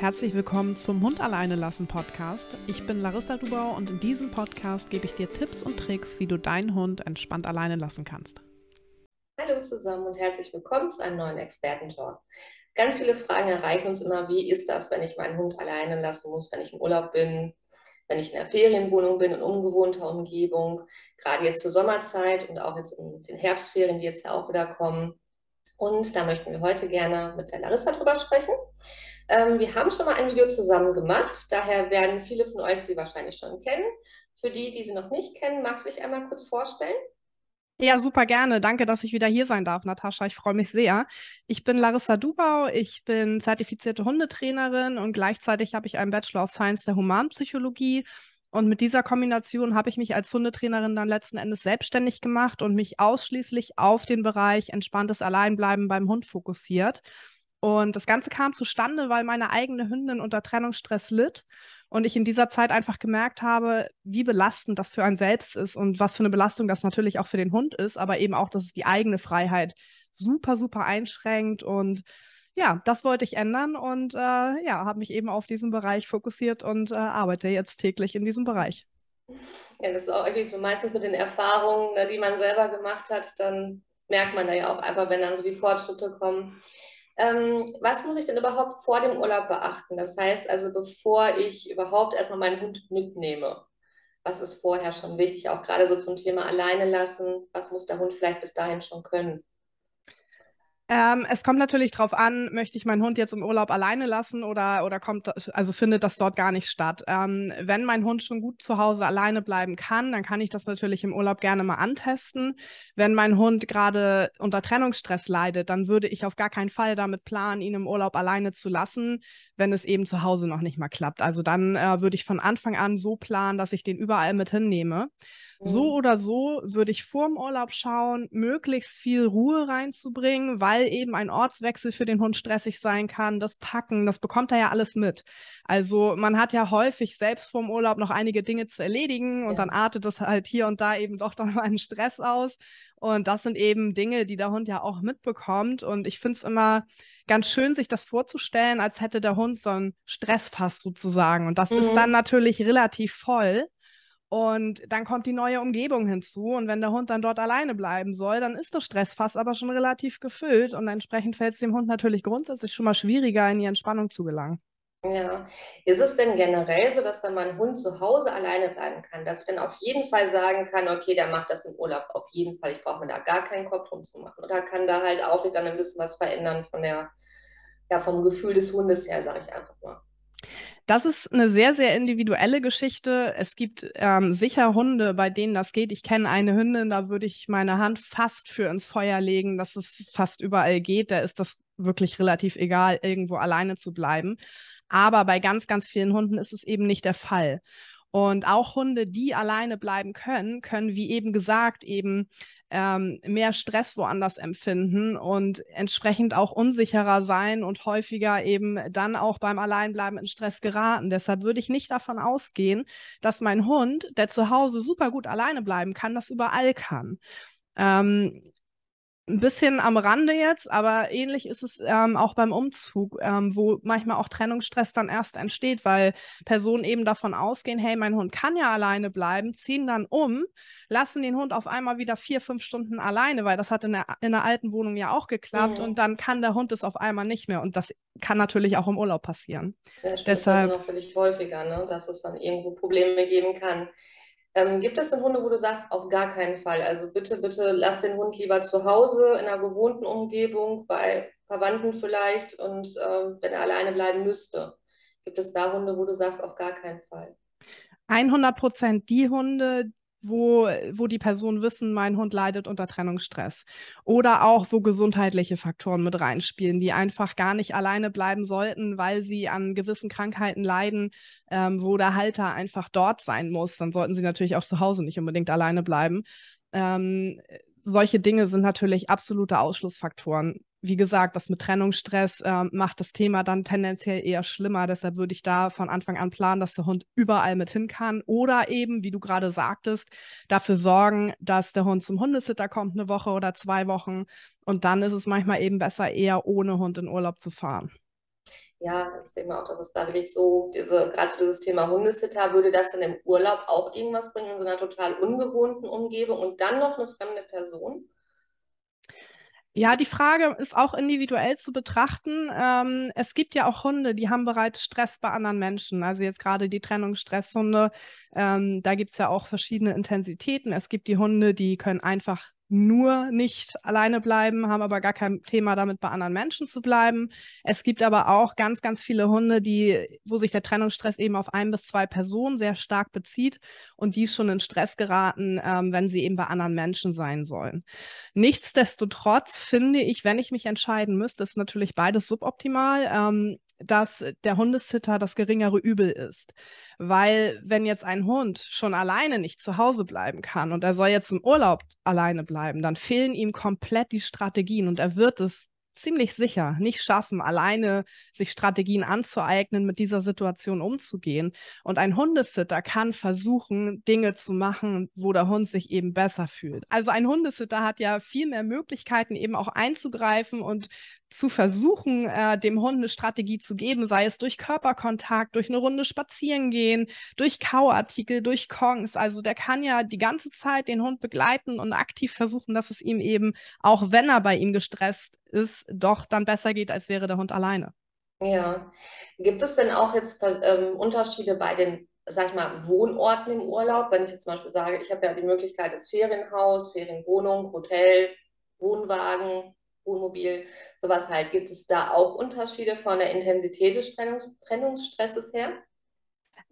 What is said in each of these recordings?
Herzlich willkommen zum Hund alleine lassen Podcast. Ich bin Larissa Dubau und in diesem Podcast gebe ich dir Tipps und Tricks, wie du deinen Hund entspannt alleine lassen kannst. Hallo zusammen und herzlich willkommen zu einem neuen Expertentalk. Ganz viele Fragen erreichen uns immer, wie ist das, wenn ich meinen Hund alleine lassen muss, wenn ich im Urlaub bin, wenn ich in der Ferienwohnung bin, in ungewohnter Umgebung, gerade jetzt zur Sommerzeit und auch jetzt in den Herbstferien, die jetzt ja auch wieder kommen. Und da möchten wir heute gerne mit der Larissa drüber sprechen. Ähm, wir haben schon mal ein Video zusammen gemacht, daher werden viele von euch sie wahrscheinlich schon kennen. Für die, die sie noch nicht kennen, magst du dich einmal kurz vorstellen? Ja, super gerne. Danke, dass ich wieder hier sein darf, Natascha. Ich freue mich sehr. Ich bin Larissa Dubau. Ich bin zertifizierte Hundetrainerin und gleichzeitig habe ich einen Bachelor of Science der Humanpsychologie. Und mit dieser Kombination habe ich mich als Hundetrainerin dann letzten Endes selbstständig gemacht und mich ausschließlich auf den Bereich entspanntes Alleinbleiben beim Hund fokussiert. Und das Ganze kam zustande, weil meine eigene Hündin unter Trennungsstress litt und ich in dieser Zeit einfach gemerkt habe, wie belastend das für einen selbst ist und was für eine Belastung das natürlich auch für den Hund ist, aber eben auch, dass es die eigene Freiheit super, super einschränkt. Und ja, das wollte ich ändern und äh, ja, habe mich eben auf diesen Bereich fokussiert und äh, arbeite jetzt täglich in diesem Bereich. Ja, das ist auch irgendwie so meistens mit den Erfahrungen, ne, die man selber gemacht hat, dann merkt man da ja auch einfach, wenn dann so die Fortschritte kommen. Ähm, was muss ich denn überhaupt vor dem Urlaub beachten? Das heißt also, bevor ich überhaupt erstmal meinen Hund mitnehme, was ist vorher schon wichtig? Auch gerade so zum Thema alleine lassen. Was muss der Hund vielleicht bis dahin schon können? Ähm, es kommt natürlich darauf an, möchte ich meinen Hund jetzt im Urlaub alleine lassen oder, oder kommt, also findet das dort gar nicht statt. Ähm, wenn mein Hund schon gut zu Hause alleine bleiben kann, dann kann ich das natürlich im Urlaub gerne mal antesten. Wenn mein Hund gerade unter Trennungsstress leidet, dann würde ich auf gar keinen Fall damit planen, ihn im Urlaub alleine zu lassen, wenn es eben zu Hause noch nicht mal klappt. Also dann äh, würde ich von Anfang an so planen, dass ich den überall mit hinnehme. So mhm. oder so würde ich vorm Urlaub schauen, möglichst viel Ruhe reinzubringen, weil eben ein Ortswechsel für den Hund stressig sein kann. Das Packen, das bekommt er ja alles mit. Also man hat ja häufig selbst vorm Urlaub noch einige Dinge zu erledigen und ja. dann artet das halt hier und da eben doch dann mal einen Stress aus. Und das sind eben Dinge, die der Hund ja auch mitbekommt. Und ich finde es immer ganz schön, sich das vorzustellen, als hätte der Hund so ein Stressfass sozusagen. Und das mhm. ist dann natürlich relativ voll. Und dann kommt die neue Umgebung hinzu. Und wenn der Hund dann dort alleine bleiben soll, dann ist das Stressfass aber schon relativ gefüllt. Und entsprechend fällt es dem Hund natürlich grundsätzlich schon mal schwieriger, in die Entspannung zu gelangen. Ja, ist es denn generell so, dass wenn mein Hund zu Hause alleine bleiben kann, dass ich dann auf jeden Fall sagen kann, okay, der macht das im Urlaub auf jeden Fall, ich brauche mir da gar keinen Kopf drum zu machen? Oder kann da halt auch sich dann ein bisschen was verändern von der, ja, vom Gefühl des Hundes her, sage ich einfach mal? Das ist eine sehr, sehr individuelle Geschichte. Es gibt ähm, sicher Hunde, bei denen das geht. Ich kenne eine Hündin, da würde ich meine Hand fast für ins Feuer legen, dass es fast überall geht. Da ist das wirklich relativ egal, irgendwo alleine zu bleiben. Aber bei ganz, ganz vielen Hunden ist es eben nicht der Fall. Und auch Hunde, die alleine bleiben können, können, wie eben gesagt, eben ähm, mehr Stress woanders empfinden und entsprechend auch unsicherer sein und häufiger eben dann auch beim Alleinbleiben in Stress geraten. Deshalb würde ich nicht davon ausgehen, dass mein Hund, der zu Hause super gut alleine bleiben kann, das überall kann. Ähm, ein bisschen am Rande jetzt, aber ähnlich ist es ähm, auch beim Umzug, ähm, wo manchmal auch Trennungsstress dann erst entsteht, weil Personen eben davon ausgehen, hey, mein Hund kann ja alleine bleiben, ziehen dann um, lassen den Hund auf einmal wieder vier, fünf Stunden alleine, weil das hat in der, in der alten Wohnung ja auch geklappt mhm. und dann kann der Hund es auf einmal nicht mehr und das kann natürlich auch im Urlaub passieren. Das Deshalb natürlich häufiger, ne? dass es dann irgendwo Probleme geben kann. Ähm, gibt es denn Hunde, wo du sagst, auf gar keinen Fall? Also bitte, bitte lass den Hund lieber zu Hause in einer bewohnten Umgebung, bei Verwandten vielleicht und äh, wenn er alleine bleiben müsste. Gibt es da Hunde, wo du sagst, auf gar keinen Fall? 100 Prozent die Hunde, wo, wo die Personen wissen, mein Hund leidet unter Trennungsstress. Oder auch, wo gesundheitliche Faktoren mit reinspielen, die einfach gar nicht alleine bleiben sollten, weil sie an gewissen Krankheiten leiden, ähm, wo der Halter einfach dort sein muss. Dann sollten sie natürlich auch zu Hause nicht unbedingt alleine bleiben. Ähm, solche Dinge sind natürlich absolute Ausschlussfaktoren wie gesagt, das mit Trennungsstress äh, macht das Thema dann tendenziell eher schlimmer. Deshalb würde ich da von Anfang an planen, dass der Hund überall mit hin kann. Oder eben, wie du gerade sagtest, dafür sorgen, dass der Hund zum Hundesitter kommt eine Woche oder zwei Wochen. Und dann ist es manchmal eben besser, eher ohne Hund in Urlaub zu fahren. Ja, ich denke mal auch, dass es da wirklich so, diese, gerade so dieses Thema Hundesitter, würde das dann im Urlaub auch irgendwas bringen, in so einer total ungewohnten Umgebung und dann noch eine fremde Person? Ja, die Frage ist auch individuell zu betrachten. Ähm, es gibt ja auch Hunde, die haben bereits Stress bei anderen Menschen. Also jetzt gerade die Trennungsstresshunde, ähm, da gibt es ja auch verschiedene Intensitäten. Es gibt die Hunde, die können einfach nur nicht alleine bleiben, haben aber gar kein Thema damit, bei anderen Menschen zu bleiben. Es gibt aber auch ganz, ganz viele Hunde, die, wo sich der Trennungsstress eben auf ein bis zwei Personen sehr stark bezieht und die schon in Stress geraten, ähm, wenn sie eben bei anderen Menschen sein sollen. Nichtsdestotrotz finde ich, wenn ich mich entscheiden müsste, ist natürlich beides suboptimal. Ähm, dass der Hundesitter das geringere Übel ist. Weil wenn jetzt ein Hund schon alleine nicht zu Hause bleiben kann und er soll jetzt im Urlaub alleine bleiben, dann fehlen ihm komplett die Strategien und er wird es ziemlich sicher nicht schaffen, alleine sich Strategien anzueignen, mit dieser Situation umzugehen. Und ein Hundesitter kann versuchen, Dinge zu machen, wo der Hund sich eben besser fühlt. Also ein Hundesitter hat ja viel mehr Möglichkeiten, eben auch einzugreifen und zu versuchen, äh, dem Hund eine Strategie zu geben, sei es durch Körperkontakt, durch eine Runde spazieren gehen, durch Kauartikel, durch Kongs. Also der kann ja die ganze Zeit den Hund begleiten und aktiv versuchen, dass es ihm eben, auch wenn er bei ihm gestresst ist, doch dann besser geht, als wäre der Hund alleine. Ja. Gibt es denn auch jetzt ähm, Unterschiede bei den, sag ich mal, Wohnorten im Urlaub? Wenn ich jetzt zum Beispiel sage, ich habe ja die Möglichkeit des Ferienhaus, Ferienwohnung, Hotel, Wohnwagen, Wohnmobil, sowas halt. Gibt es da auch Unterschiede von der Intensität des Trennungs Trennungsstresses her?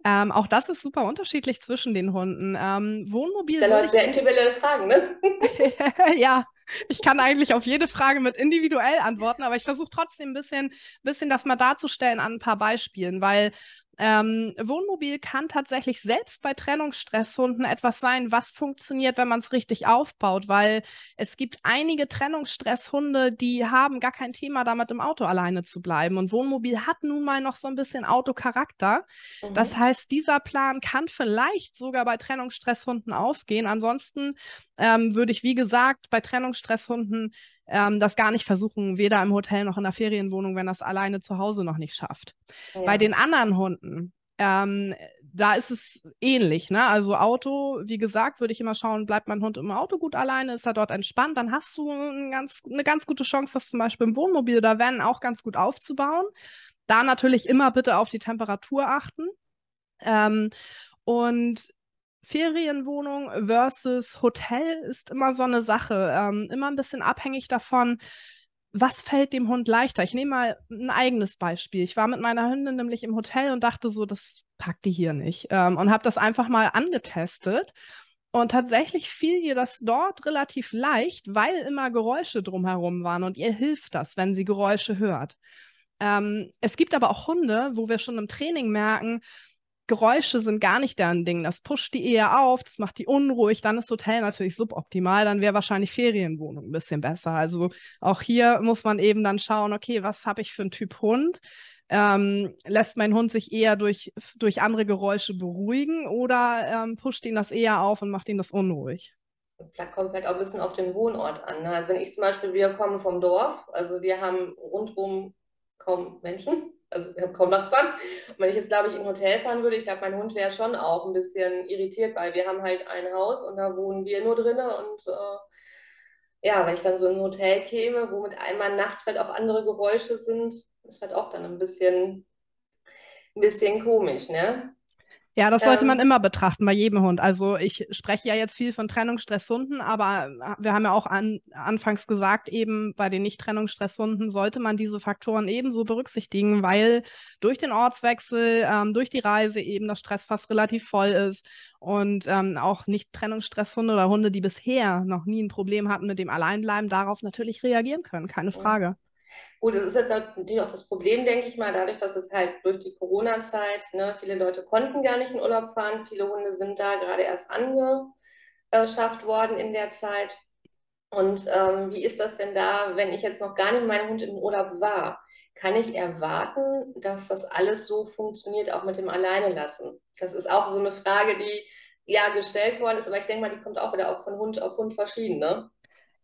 Ähm, auch das ist super unterschiedlich zwischen den Hunden. Ähm, Wohnmobil. Der Leute sehr individuelle Fragen, ne? ja, ich kann eigentlich auf jede Frage mit individuell antworten, aber ich versuche trotzdem ein bisschen, bisschen das mal darzustellen an ein paar Beispielen, weil ähm, Wohnmobil kann tatsächlich selbst bei Trennungsstresshunden etwas sein, was funktioniert, wenn man es richtig aufbaut, weil es gibt einige Trennungsstresshunde, die haben gar kein Thema damit, im Auto alleine zu bleiben. Und Wohnmobil hat nun mal noch so ein bisschen Autocharakter. Mhm. Das heißt, dieser Plan kann vielleicht sogar bei Trennungsstresshunden aufgehen. Ansonsten ähm, würde ich, wie gesagt, bei Trennungsstresshunden ähm, das gar nicht versuchen, weder im Hotel noch in der Ferienwohnung, wenn das alleine zu Hause noch nicht schafft. Ja. Bei den anderen Hunden, ähm, da ist es ähnlich. Ne? Also Auto, wie gesagt, würde ich immer schauen, bleibt mein Hund im Auto gut alleine, ist er dort entspannt, dann hast du ein ganz, eine ganz gute Chance, das zum Beispiel im Wohnmobil oder Van auch ganz gut aufzubauen. Da natürlich immer bitte auf die Temperatur achten. Ähm, und Ferienwohnung versus Hotel ist immer so eine Sache. Ähm, immer ein bisschen abhängig davon, was fällt dem Hund leichter. Ich nehme mal ein eigenes Beispiel. Ich war mit meiner Hündin nämlich im Hotel und dachte so, das packt die hier nicht. Ähm, und habe das einfach mal angetestet. Und tatsächlich fiel ihr das dort relativ leicht, weil immer Geräusche drumherum waren. Und ihr hilft das, wenn sie Geräusche hört. Ähm, es gibt aber auch Hunde, wo wir schon im Training merken, Geräusche sind gar nicht deren Ding. Das pusht die eher auf, das macht die unruhig. Dann ist Hotel natürlich suboptimal. Dann wäre wahrscheinlich Ferienwohnung ein bisschen besser. Also auch hier muss man eben dann schauen, okay, was habe ich für einen Typ Hund? Ähm, lässt mein Hund sich eher durch, durch andere Geräusche beruhigen oder ähm, pusht ihn das eher auf und macht ihn das unruhig? Vielleicht kommt vielleicht auch ein bisschen auf den Wohnort an. Ne? Also wenn ich zum Beispiel, wir kommen vom Dorf, also wir haben rundherum kaum Menschen also wir haben kaum Nachbarn. Und wenn ich jetzt, glaube ich, ein Hotel fahren würde, ich glaube, mein Hund wäre schon auch ein bisschen irritiert, weil wir haben halt ein Haus und da wohnen wir nur drinnen und äh, ja, wenn ich dann so in ein Hotel käme, wo mit einmal nachts vielleicht auch andere Geräusche sind, ist halt auch dann ein bisschen, ein bisschen komisch, ne? Ja, das sollte ähm, man immer betrachten bei jedem Hund. Also ich spreche ja jetzt viel von Trennungsstresshunden, aber wir haben ja auch an, anfangs gesagt, eben bei den Nicht-Trennungsstresshunden sollte man diese Faktoren ebenso berücksichtigen, weil durch den Ortswechsel, ähm, durch die Reise eben das Stressfass relativ voll ist und ähm, auch Nicht-Trennungsstresshunde oder Hunde, die bisher noch nie ein Problem hatten mit dem Alleinbleiben, darauf natürlich reagieren können, keine Frage. Gut, das ist jetzt natürlich auch das Problem, denke ich mal, dadurch, dass es halt durch die Corona-Zeit, ne, viele Leute konnten gar nicht in Urlaub fahren, viele Hunde sind da gerade erst angeschafft worden in der Zeit. Und ähm, wie ist das denn da, wenn ich jetzt noch gar nicht mit meinem Hund im Urlaub war? Kann ich erwarten, dass das alles so funktioniert, auch mit dem Alleine lassen? Das ist auch so eine Frage, die ja gestellt worden ist, aber ich denke mal, die kommt auch wieder auch von Hund auf Hund verschieden, ne?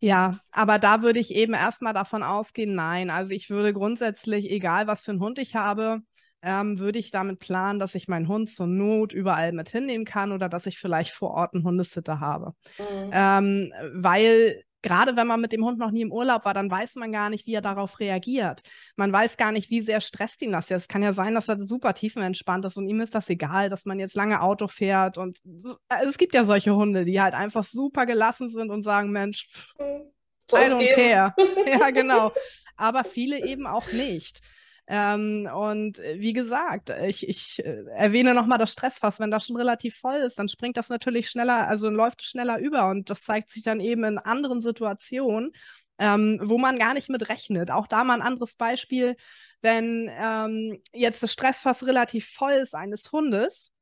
Ja, aber da würde ich eben erstmal davon ausgehen, nein. Also ich würde grundsätzlich, egal was für einen Hund ich habe, ähm, würde ich damit planen, dass ich meinen Hund zur Not überall mit hinnehmen kann oder dass ich vielleicht vor Ort einen Hundesitter habe. Mhm. Ähm, weil gerade wenn man mit dem Hund noch nie im Urlaub war, dann weiß man gar nicht, wie er darauf reagiert. Man weiß gar nicht, wie sehr stresst ihn das jetzt. Es kann ja sein, dass er super tiefenentspannt ist und ihm ist das egal, dass man jetzt lange Auto fährt. Und also es gibt ja solche Hunde, die halt einfach super gelassen sind und sagen, Mensch. I don't care. ja, genau. Aber viele eben auch nicht. Ähm, und äh, wie gesagt, ich, ich äh, erwähne nochmal das Stressfass. Wenn das schon relativ voll ist, dann springt das natürlich schneller, also läuft es schneller über. Und das zeigt sich dann eben in anderen Situationen, ähm, wo man gar nicht mit rechnet. Auch da mal ein anderes Beispiel, wenn ähm, jetzt das Stressfass relativ voll ist eines Hundes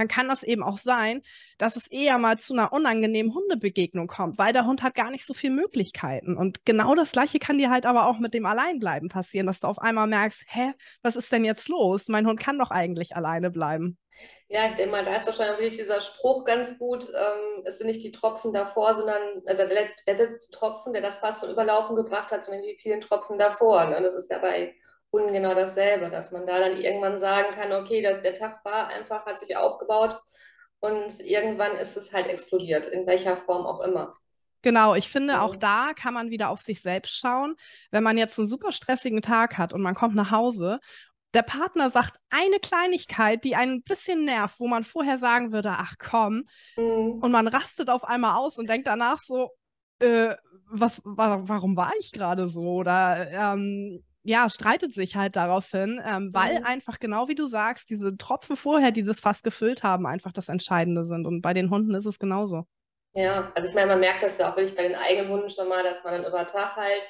dann kann das eben auch sein, dass es eher mal zu einer unangenehmen Hundebegegnung kommt, weil der Hund hat gar nicht so viele Möglichkeiten. Und genau das Gleiche kann dir halt aber auch mit dem Alleinbleiben passieren, dass du auf einmal merkst, hä, was ist denn jetzt los? Mein Hund kann doch eigentlich alleine bleiben. Ja, ich denke mal, da ist wahrscheinlich dieser Spruch ganz gut. Ähm, es sind nicht die Tropfen davor, sondern äh, der, letzte Tropfen, der das fast zum Überlaufen gebracht hat, sondern die vielen Tropfen davor. Ne? Das ist ja bei Kunden genau dasselbe, dass man da dann irgendwann sagen kann, okay, das, der Tag war einfach, hat sich aufgebaut und irgendwann ist es halt explodiert, in welcher Form auch immer. Genau, ich finde, auch da kann man wieder auf sich selbst schauen. Wenn man jetzt einen super stressigen Tag hat und man kommt nach Hause, der Partner sagt eine Kleinigkeit, die einen ein bisschen nervt, wo man vorher sagen würde, ach komm, mhm. und man rastet auf einmal aus und denkt danach so, äh, was, wa warum war ich gerade so? Oder ähm, ja, streitet sich halt daraufhin, ähm, weil mhm. einfach genau wie du sagst, diese Tropfen vorher, die das Fass gefüllt haben, einfach das Entscheidende sind. Und bei den Hunden ist es genauso. Ja, also ich meine, man merkt das ja auch wirklich bei den eigenen Hunden schon mal, dass man dann über Tag halt,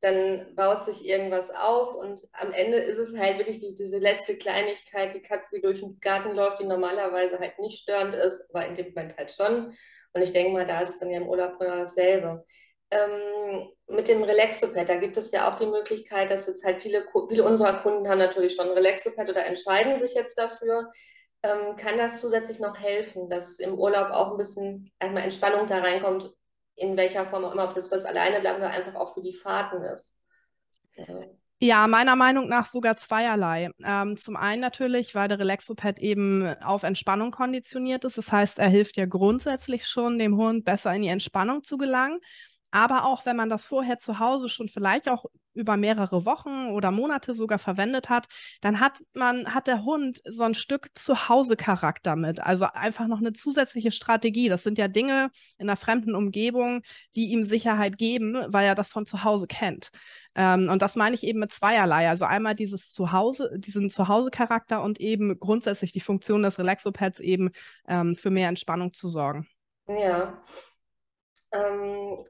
dann baut sich irgendwas auf und am Ende ist es halt wirklich die, diese letzte Kleinigkeit, die Katze, die durch den Garten läuft, die normalerweise halt nicht störend ist, aber in dem Moment halt schon. Und ich denke mal, da ist es dann ja im Urlaub genau dasselbe ähm, mit dem Relaxopad, da gibt es ja auch die Möglichkeit, dass jetzt halt viele, viele unserer Kunden haben natürlich schon ein Relaxopad oder entscheiden sich jetzt dafür. Ähm, kann das zusätzlich noch helfen, dass im Urlaub auch ein bisschen einmal Entspannung da reinkommt, in welcher Form auch immer, ob das fürs alleine bleiben oder einfach auch für die Fahrten ist? Ja. Ja, meiner Meinung nach sogar zweierlei. Ähm, zum einen natürlich, weil der Relaxopad eben auf Entspannung konditioniert ist. Das heißt, er hilft ja grundsätzlich schon, dem Hund besser in die Entspannung zu gelangen. Aber auch wenn man das vorher zu Hause schon vielleicht auch über mehrere Wochen oder Monate sogar verwendet hat, dann hat man, hat der Hund so ein Stück Zuhause-Charakter mit. Also einfach noch eine zusätzliche Strategie. Das sind ja Dinge in einer fremden Umgebung, die ihm Sicherheit geben, weil er das von zu Hause kennt. Ähm, und das meine ich eben mit zweierlei. Also einmal dieses Zuhause, diesen Zuhause-Charakter und eben grundsätzlich die Funktion des Relaxopads eben ähm, für mehr Entspannung zu sorgen. Ja. Ähm,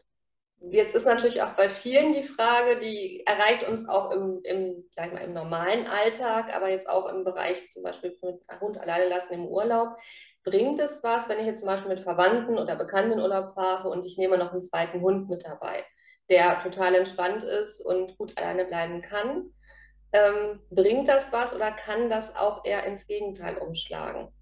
Jetzt ist natürlich auch bei vielen die Frage, die erreicht uns auch im, im, sag mal, im normalen Alltag, aber jetzt auch im Bereich zum Beispiel mit Hund alleine lassen im Urlaub. Bringt es was, wenn ich jetzt zum Beispiel mit Verwandten oder Bekannten Urlaub fahre und ich nehme noch einen zweiten Hund mit dabei, der total entspannt ist und gut alleine bleiben kann? Ähm, bringt das was oder kann das auch eher ins Gegenteil umschlagen?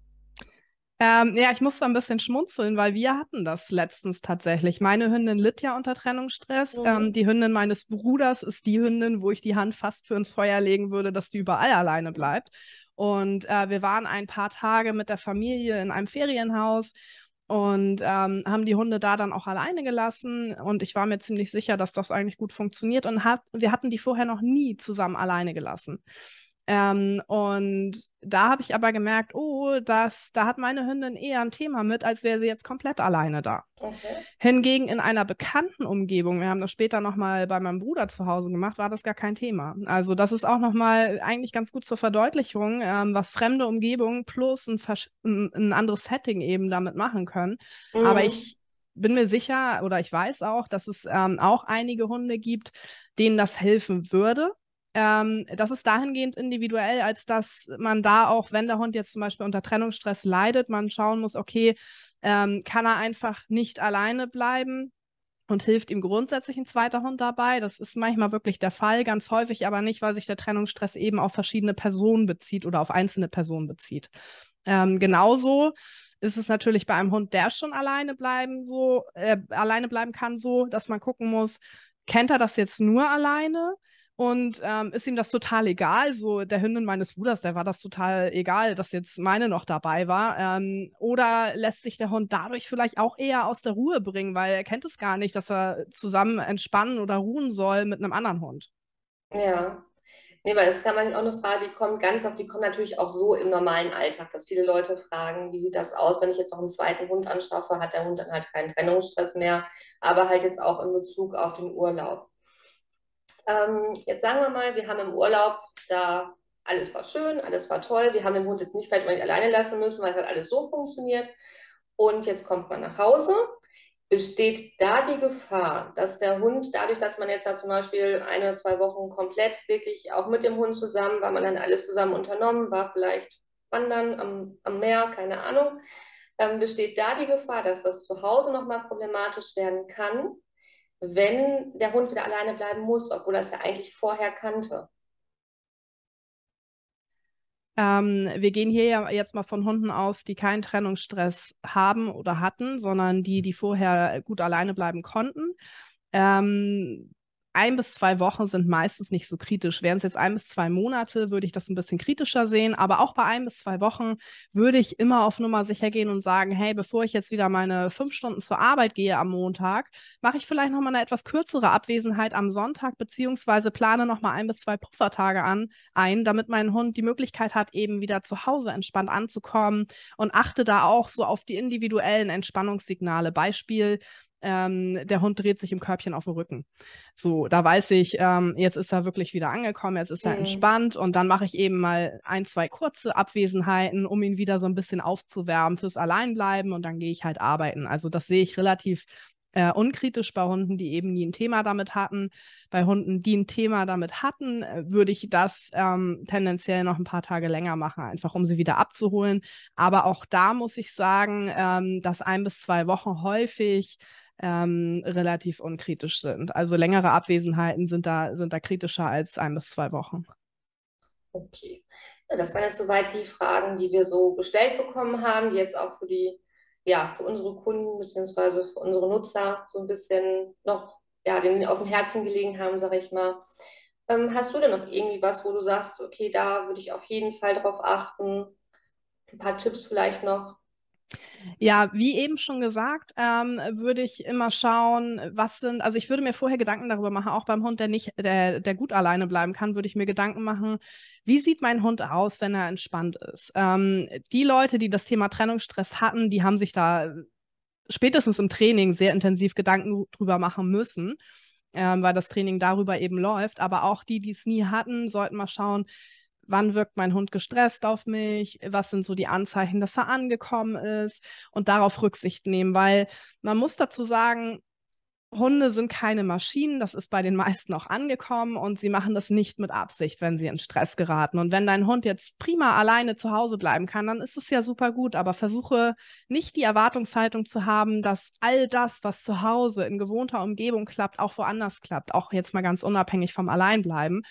Ähm, ja, ich musste ein bisschen schmunzeln, weil wir hatten das letztens tatsächlich. Meine Hündin litt ja unter Trennungsstress. Mhm. Ähm, die Hündin meines Bruders ist die Hündin, wo ich die Hand fast für ins Feuer legen würde, dass die überall alleine bleibt. Und äh, wir waren ein paar Tage mit der Familie in einem Ferienhaus und ähm, haben die Hunde da dann auch alleine gelassen. Und ich war mir ziemlich sicher, dass das eigentlich gut funktioniert. Und hat, wir hatten die vorher noch nie zusammen alleine gelassen. Ähm, und da habe ich aber gemerkt, oh, das, da hat meine Hündin eher ein Thema mit, als wäre sie jetzt komplett alleine da. Okay. Hingegen in einer bekannten Umgebung, wir haben das später nochmal bei meinem Bruder zu Hause gemacht, war das gar kein Thema. Also das ist auch nochmal eigentlich ganz gut zur Verdeutlichung, ähm, was fremde Umgebungen plus ein, ein, anderes Setting eben damit machen können. Mhm. Aber ich bin mir sicher oder ich weiß auch, dass es ähm, auch einige Hunde gibt, denen das helfen würde. Ähm, das ist dahingehend individuell, als dass man da auch, wenn der Hund jetzt zum Beispiel unter Trennungsstress leidet, man schauen muss, okay, ähm, kann er einfach nicht alleine bleiben? und hilft ihm grundsätzlich ein zweiter Hund dabei. Das ist manchmal wirklich der Fall, ganz häufig aber nicht, weil sich der Trennungsstress eben auf verschiedene Personen bezieht oder auf einzelne Personen bezieht. Ähm, genauso ist es natürlich bei einem Hund, der schon alleine bleiben so äh, alleine bleiben kann, so, dass man gucken muss, kennt er das jetzt nur alleine? Und ähm, ist ihm das total egal? So der Hündin meines Bruders, der war das total egal, dass jetzt meine noch dabei war. Ähm, oder lässt sich der Hund dadurch vielleicht auch eher aus der Ruhe bringen, weil er kennt es gar nicht, dass er zusammen entspannen oder ruhen soll mit einem anderen Hund. Ja. Nee, weil es kann man auch eine Frage, die kommt ganz oft, die kommt natürlich auch so im normalen Alltag, dass viele Leute fragen, wie sieht das aus, wenn ich jetzt noch einen zweiten Hund anschaffe, hat der Hund dann halt keinen Trennungsstress mehr, aber halt jetzt auch in Bezug auf den Urlaub. Ähm, jetzt sagen wir mal, wir haben im Urlaub da alles war schön, alles war toll. Wir haben den Hund jetzt nicht vielleicht mal alleine lassen müssen, weil es hat alles so funktioniert. Und jetzt kommt man nach Hause. Besteht da die Gefahr, dass der Hund, dadurch, dass man jetzt halt zum Beispiel eine, zwei Wochen komplett wirklich auch mit dem Hund zusammen, weil man dann alles zusammen unternommen, war vielleicht wandern am, am Meer, keine Ahnung, ähm, besteht da die Gefahr, dass das zu Hause nochmal problematisch werden kann, wenn der Hund wieder alleine bleiben muss, obwohl er es ja eigentlich vorher kannte. Ähm, wir gehen hier ja jetzt mal von Hunden aus, die keinen Trennungsstress haben oder hatten, sondern die, die vorher gut alleine bleiben konnten. Ähm, ein bis zwei Wochen sind meistens nicht so kritisch. Wären es jetzt ein bis zwei Monate, würde ich das ein bisschen kritischer sehen. Aber auch bei ein bis zwei Wochen würde ich immer auf Nummer sicher gehen und sagen, hey, bevor ich jetzt wieder meine fünf Stunden zur Arbeit gehe am Montag, mache ich vielleicht nochmal eine etwas kürzere Abwesenheit am Sonntag, beziehungsweise plane nochmal ein bis zwei Puffertage an, ein, damit mein Hund die Möglichkeit hat, eben wieder zu Hause entspannt anzukommen und achte da auch so auf die individuellen Entspannungssignale. Beispiel, ähm, der Hund dreht sich im Körbchen auf den Rücken. So, da weiß ich, ähm, jetzt ist er wirklich wieder angekommen, jetzt ist er mhm. entspannt und dann mache ich eben mal ein, zwei kurze Abwesenheiten, um ihn wieder so ein bisschen aufzuwärmen fürs Alleinbleiben und dann gehe ich halt arbeiten. Also das sehe ich relativ äh, unkritisch bei Hunden, die eben nie ein Thema damit hatten. Bei Hunden, die ein Thema damit hatten, äh, würde ich das ähm, tendenziell noch ein paar Tage länger machen, einfach um sie wieder abzuholen. Aber auch da muss ich sagen, ähm, dass ein bis zwei Wochen häufig ähm, relativ unkritisch sind. Also längere Abwesenheiten sind da, sind da kritischer als ein bis zwei Wochen. Okay. Ja, das waren jetzt soweit die Fragen, die wir so gestellt bekommen haben, die jetzt auch für die, ja, für unsere Kunden bzw. für unsere Nutzer so ein bisschen noch ja, denen auf dem Herzen gelegen haben, sage ich mal. Ähm, hast du denn noch irgendwie was, wo du sagst, okay, da würde ich auf jeden Fall drauf achten? Ein paar Tipps vielleicht noch? Ja, wie eben schon gesagt, ähm, würde ich immer schauen, was sind, also ich würde mir vorher Gedanken darüber machen, auch beim Hund, der nicht, der, der gut alleine bleiben kann, würde ich mir Gedanken machen, wie sieht mein Hund aus, wenn er entspannt ist? Ähm, die Leute, die das Thema Trennungsstress hatten, die haben sich da spätestens im Training sehr intensiv Gedanken drüber machen müssen. Ähm, weil das Training darüber eben läuft. Aber auch die, die es nie hatten, sollten mal schauen, wann wirkt mein Hund gestresst auf mich, was sind so die Anzeichen, dass er angekommen ist? Und darauf Rücksicht nehmen, weil man muss dazu sagen, Hunde sind keine Maschinen, das ist bei den meisten auch angekommen und sie machen das nicht mit Absicht, wenn sie in Stress geraten. Und wenn dein Hund jetzt prima alleine zu Hause bleiben kann, dann ist es ja super gut, aber versuche nicht die Erwartungshaltung zu haben, dass all das, was zu Hause in gewohnter Umgebung klappt, auch woanders klappt, auch jetzt mal ganz unabhängig vom Alleinbleiben,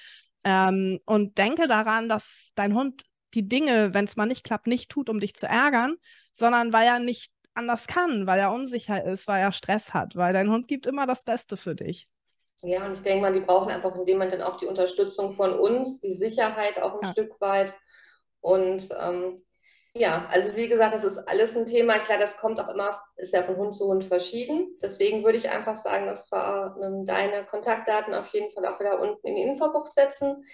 ähm, und denke daran, dass dein Hund die Dinge, wenn es mal nicht klappt, nicht tut, um dich zu ärgern, sondern weil er nicht anders kann, weil er unsicher ist, weil er Stress hat, weil dein Hund gibt immer das Beste für dich. Ja, und ich denke mal, die brauchen einfach in dem Moment dann auch die Unterstützung von uns, die Sicherheit auch ein ja. Stück weit. Und ähm, ja, also wie gesagt, das ist alles ein Thema. Klar, das kommt auch immer, ist ja von Hund zu Hund verschieden. Deswegen würde ich einfach sagen, dass wir ähm, deine Kontaktdaten auf jeden Fall auch wieder unten in die Infobox setzen,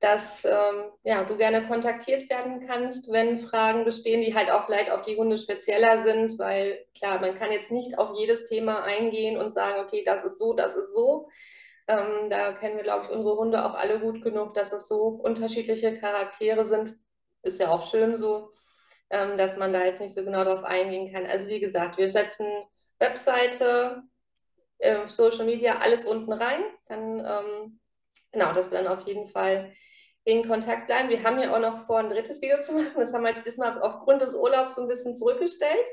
dass ähm, ja, du gerne kontaktiert werden kannst, wenn Fragen bestehen, die halt auch vielleicht auf die Hunde spezieller sind, weil klar, man kann jetzt nicht auf jedes Thema eingehen und sagen, okay, das ist so, das ist so. Ähm, da kennen wir, glaube ich, unsere Hunde auch alle gut genug, dass es so unterschiedliche Charaktere sind. Ist ja auch schön so ähm, dass man da jetzt nicht so genau darauf eingehen kann. Also wie gesagt, wir setzen Webseite, äh, Social Media, alles unten rein. Dann, ähm, genau, dass wir dann auf jeden Fall in Kontakt bleiben. Wir haben ja auch noch vor, ein drittes Video zu machen. Das haben wir jetzt diesmal aufgrund des Urlaubs so ein bisschen zurückgestellt.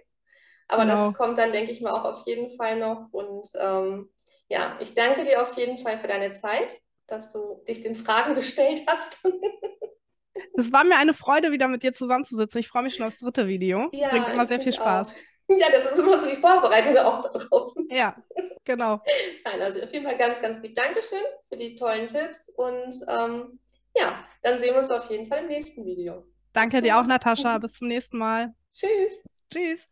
Aber genau. das kommt dann, denke ich mal, auch auf jeden Fall noch. Und ähm, Ja, ich danke dir auf jeden Fall für deine Zeit, dass du dich den Fragen gestellt hast. Es war mir eine Freude, wieder mit dir zusammenzusitzen. Ich freue mich schon aufs dritte Video. Ja, Bringt immer sehr viel Spaß. Auch. Ja, das ist immer so die Vorbereitung auch darauf. Ja, genau. Nein, also auf jeden Fall ganz, ganz lieb Dankeschön für die tollen Tipps und ähm, ja, dann sehen wir uns auf jeden Fall im nächsten Video. Danke dir auch, Natascha. Bis zum nächsten Mal. Tschüss. Tschüss.